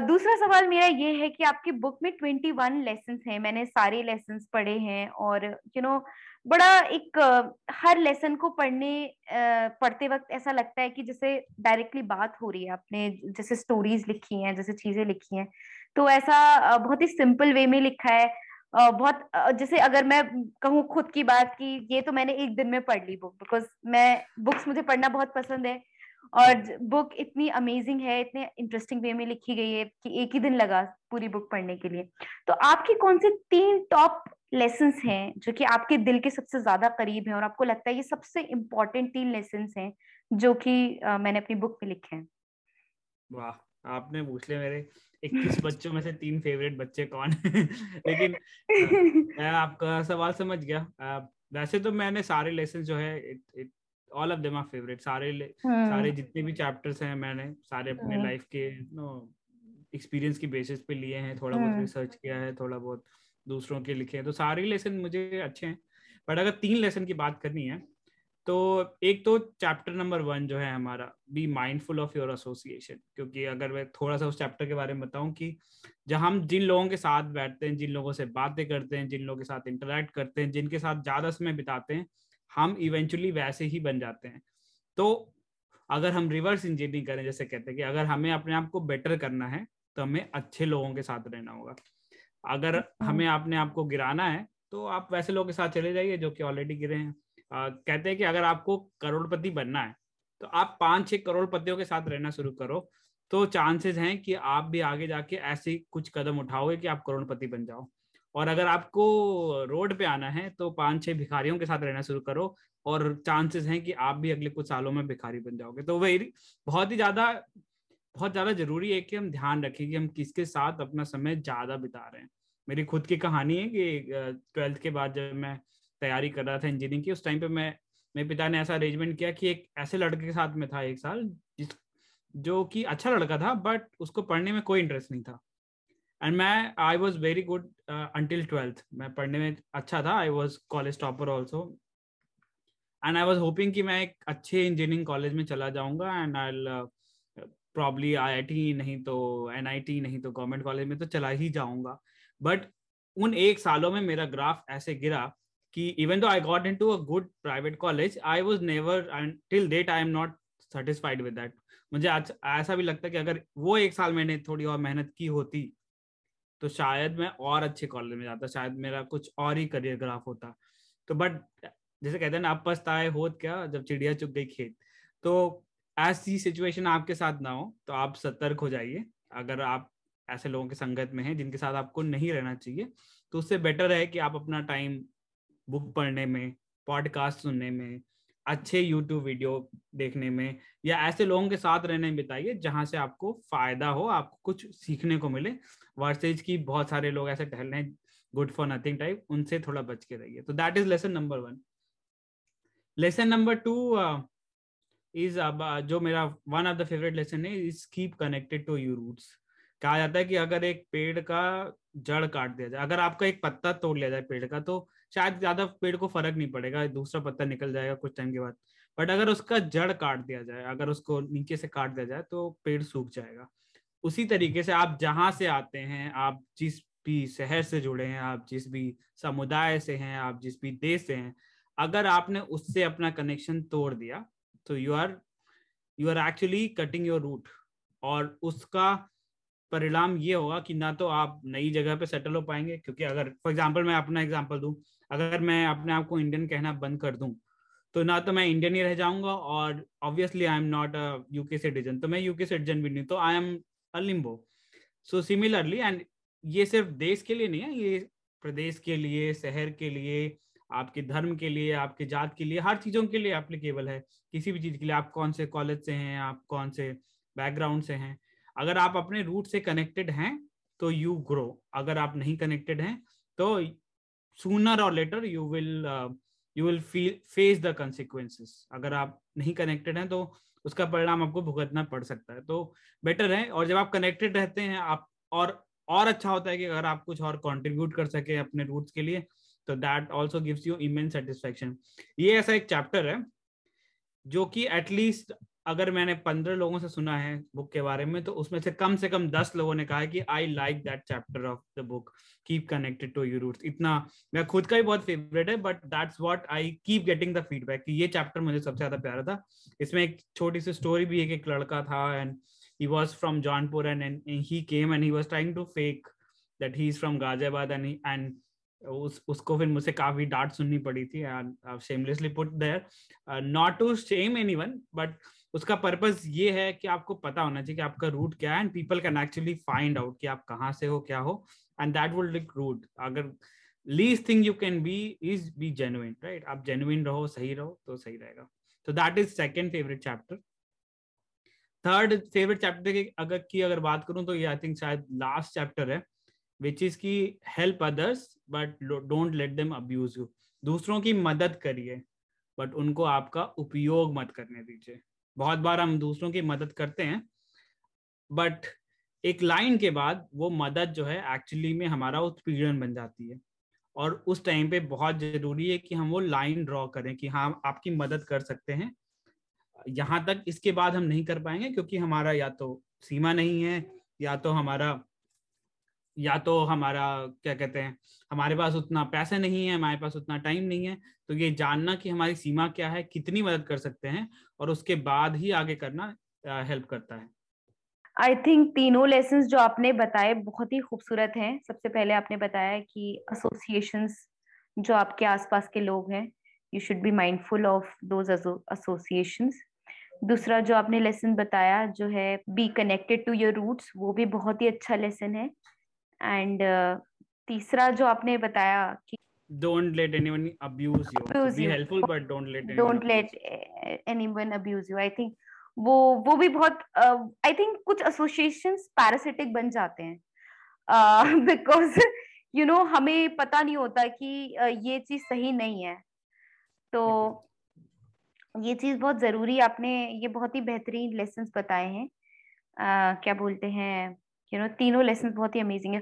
दूसरा सवाल मेरा ये है कि आपकी बुक में ट्वेंटी वन लेसन है मैंने सारे लेसन पढ़े हैं और यू you नो know, बड़ा एक हर लेसन को पढ़ने पढ़ते वक्त ऐसा लगता है कि जैसे डायरेक्टली बात हो रही है आपने जैसे स्टोरीज लिखी हैं जैसे चीज़ें लिखी हैं तो ऐसा बहुत ही सिंपल वे में लिखा है बहुत जैसे अगर मैं कहूँ खुद की बात की ये तो मैंने एक दिन में पढ़ ली बुक बिकॉज़ मैं बुक्स मुझे पढ़ना बहुत पसंद है और बुक इतनी अमेजिंग है इतने इंटरेस्टिंग वे में लिखी गई है कि एक ही दिन लगा पूरी बुक पढ़ने के लिए। तो आपकी कौन से तीन टॉप लेसन हैं जो कि आपके दिल के सबसे ज़्यादा करीब हैं और आपको लगता है ये सबसे इम्पोर्टेंट तीन लेसन हैं जो कि मैंने अपनी बुक में लिखे हैं? वाह आपने पूछ लिया मेरे। इक्कीस बच्चों में से तीन फेवरेट बच्चे कौन लेकिन मैं आपका सवाल समझ गया। वैसे तो मैंने सारे लेसन जो है all of them are favourite सारे हाँ। सारे जितने भी चैप्टर्स हैं मैंने सारे अपने लाइफ हाँ। के नो एक्सपीरियंस की बेसिस पे लिए हैं थोड़ा बहुत रिसर्च हाँ। किया है थोड़ा बहुत दूसरों के लिखे हैं तो सारे लेसन मुझे अच्छे हैं बट अगर तीन लेसन की बात करनी है तो एक तो चैप्टर नंबर वन जो है हमारा be mindful of your association क्योंकि अगर मैं थोड़ा सा उस चैप्टर के बारे में बताऊँ कि जब हम जिन लोगों के साथ बैठते हैं जिन लोगों से बातें करते हैं जिन लोगों के साथ इंटरेक्ट करते हैं जिनके साथ ज़्यादा समय बिताते हैं हम इवेंचुअली वैसे ही बन जाते हैं। तो अगर हम रिवर्स इंजीनियरिंग करें जैसे कहते हैं कि अगर हमें अपने आप को बेटर करना है तो हमें अच्छे लोगों के साथ रहना होगा। अगर अच्छा। हमें अपने आप को गिराना है तो आप वैसे लोगों के साथ चले जाइए जो कि ऑलरेडी गिरे हैं। आ, कहते हैं कि अगर आपको करोड़पति बनना है तो आप पाँच छह करोड़पतियों के साथ रहना शुरू करो। तो चांसेस हैं कि आप भी आगे जाके ऐसे कुछ कदम उठाओगे कि आप करोड़पति बन जाओ। और अगर आपको रोड पे आना है तो पाँच छह भिखारियों के साथ रहना शुरू करो और चांसेस हैं कि आप भी अगले कुछ सालों में भिखारी बन जाओगे। तो वही, बहुत ही ज़्यादा, बहुत ज़्यादा ज़रूरी है कि हम ध्यान रखें कि हम किसके साथ अपना समय ज़्यादा बिता रहे हैं। मेरी खुद की कहानी है कि ट्वेल्थ के बाद जब मैं तैयारी कर रहा था इंजीनियरिंग की, उस टाइम पे मैं, मेरे पिता ने ऐसा अरेंजमेंट किया कि एक ऐसे लड़के के साथ में था एक साल, जिस, जो कि अच्छा लड़का था, बट उसको पढ़ने में कोई इंटरेस्ट नहीं था। एंड मैं I was very good until twelfth मैं पढ़ने में अच्छा था. I was college topper also and I was hoping कि मैं एक अच्छे इंजीनियरिंग कॉलेज में चला जाऊँगा and I probably I I T नहीं तो एन आई टी नहीं तो गवर्नमेंट कॉलेज में तो चला ही जाऊँगा. बट उन एक सालों में मेरा ग्राफ ऐसे गिरा कि even though I got in to a good private college I was never till date I am not satisfied with that मुझे आज, ऐसा भी लगता है कि अगर वो एक साल मैंने थोड़ी और मेहनत की होती तो शायद मैं और अच्छे कॉलेज में जाता, शायद मेरा कुछ और ही करियर ग्राफ होता। तो बट जैसे कहते हैं ना अब पछताए होत क्या जब चिड़िया चुग गई खेत? तो ऐसी सिचुएशन आपके साथ ना हो तो आप सतर्क हो जाइए। अगर आप ऐसे लोगों के संगत में हैं जिनके साथ आपको नहीं रहना चाहिए तो उससे बेटर है कि आप अपना टाइम बुक पढ़ने में पॉडकास्ट सुनने में अच्छे यूट्यूब वीडियो देखने में या ऐसे लोगों के साथ रहने में बिताइए जहाँ से आपको फ़ायदा हो, आपको कुछ सीखने को मिले। वर्सेज की बहुत सारे लोग ऐसे टहल रहे गुड फॉर नथिंग टाइप उनसे थोड़ा बच के रहिए। तो that is lesson number one lesson number two is अब जो मेरा one of the favourite lesson है is keep connected to you roots कहा जाता है कि अगर एक पेड़ का जड़ काट दिया जाए, अगर आपका एक पत्ता तोड़ लिया जाए पेड़ का तो शायद ज़्यादा पेड़ को फ़र्क नहीं पड़ेगा, दूसरा पत्ता निकल जाएगा कुछ टाइम के बाद। बट अगर उसका जड़ काट दिया जाए, अगर उसको नीचे से काट दिया जाए तो पेड़ सूख जाएगा। उसी तरीके से आप जहाँ से आते हैं, आप जिस भी शहर से जुड़े हैं, आप जिस भी समुदाय से हैं, आप जिस भी देश से हैं, अगर आपने उससे अपना कनेक्शन तोड़ दिया तो you are you are actually cutting your root और उसका परिणाम ये होगा कि ना तो आप नई जगह पे सेटल हो पाएँगे, क्योंकि अगर फॉर एग्ज़ाम्पल मैं अपना एग्ज़ाम्पल दूँ, अगर मैं अपने आप को इंडियन कहना बंद कर दूँ तो ना तो मैं इंडियन ही रह जाऊँगा और obviously I am not a UK citizen तो मैं यूके सिटीजन भी नहीं तो I am a limbo so similarly and ये सिर्फ़ देश के लिए नहीं है, ये प्रदेश के लिए, शहर के लिए, आपके धर्म के लिए, आपके जात के लिए, हर चीज़ों के लिए एप्लीकेबल है। किसी भी चीज़ के लिए, आप कौन से कॉलेज से हैं, आप कौन से बैकग्राउंड से हैं अगर आप अपने रूट से कनेक्टेड हैं तो यू ग्रो अगर आप नहीं कनेक्टेड हैं तो sooner or later you will you will feel face the consequences अगर आप नहीं कनेक्टेड हैं तो उसका परिणाम आपको भुगतना पड़ सकता है। तो बेटर है, और जब आप कनेक्टेड रहते हैं, आप और और अच्छा होता है कि अगर आप कुछ और कंट्रीब्यूट कर सके अपने रूट्स के लिए तो that also gives you immense satisfaction ये ऐसा एक चैप्टर है, जो कि एटलीस्ट अगर मैंने पंद्रह लोगों से सुना है बुक के बारे में तो उसमें से कम से कम दस लोगों ने कहा है कि I like that chapter of the book keep connected to your roots इतना मैं खुद का ही बहुत फेवरेट है but that's what I keep getting the feedback कि ये चैप्टर मुझे सबसे ज़्यादा प्यारा था। इसमें एक छोटी सी स्टोरी भी है कि एक लड़का था and was from Jaunpur and, and, and he came and he was trying to fake that he's from Ghaziabad and he, and उस उसको फिर मुझसे काफ़ी डांट सुननी पड़ी थी shamelessly put there not to shame anyone but उसका पर्पस ये है कि आपको पता होना चाहिए कि आपका रूट क्या है and people can actually find out कि आप कहाँ से हो, क्या हो and that will lick root अगर least thing you can be is be genuine right आप जेन्युइन रहो, सही रहो तो सही रहेगा। तो that is second favourite chapter third favourite chapter की अगर की अगर बात करूँ तो ये आई थिंक शायद लास्ट चैप्टर है विच इज़ की help others but don't let them abuse you दूसरों की मदद करिए बट उनको आपका उपयोग मत करने दीजिए। बहुत बार हम दूसरों की मदद करते हैं बट एक लाइन के बाद वो मदद जो है एक्चुअली में हमारा उत्पीड़न बन जाती है। और उस टाइम पे बहुत ज़रूरी है कि हम वो लाइन ड्रॉ करें कि हाँ आपकी मदद कर सकते हैं। यहाँ तक इसके बाद हम नहीं कर पाएँगे क्योंकि हमारा या तो सीमा नहीं है, या तो हमारा, या तो हमारा, क्या कहते हैं, हमारे पास उतना पैसा नहीं है, हमारे पास उतना टाइम नहीं है। तो ये जानना कि हमारी सीमा क्या है कितनी मदद कर सकते हैं और उसके बाद ही आगे करना हेल्प करता है। आई थिंक तीनों लेसन जो आपने बताए बहुत ही खूबसूरत हैं। सबसे पहले आपने बताया कि एसोसिएशंस जो आपके आसपास के लोग हैं you should be mindful of those associations दूसरा जो आपने लेसन बताया जो है be connected to your roots वो भी बहुत ही अच्छा लेसन है। एंड uh, तीसरा जो आपने बताया कि don't let anyone abuse you. Abuse be you. helpफुल but don't let anyone don't let anyone abuse you. I think वो वो भी बहुत आई uh, थिंक कुछ एसोसिएशन पैरासिटिक बन जाते हैं। बिकॉज़ यू नो हमें पता नहीं होता कि uh, ये चीज़ सही नहीं है। तो ये चीज़ बहुत ज़रूरी आपने ये बहुत ही बेहतरीन लेसन बताए हैं। uh, क्या बोलते हैं? यू you नो know, तीनों लेसन बहुत ही अमेजिंग है।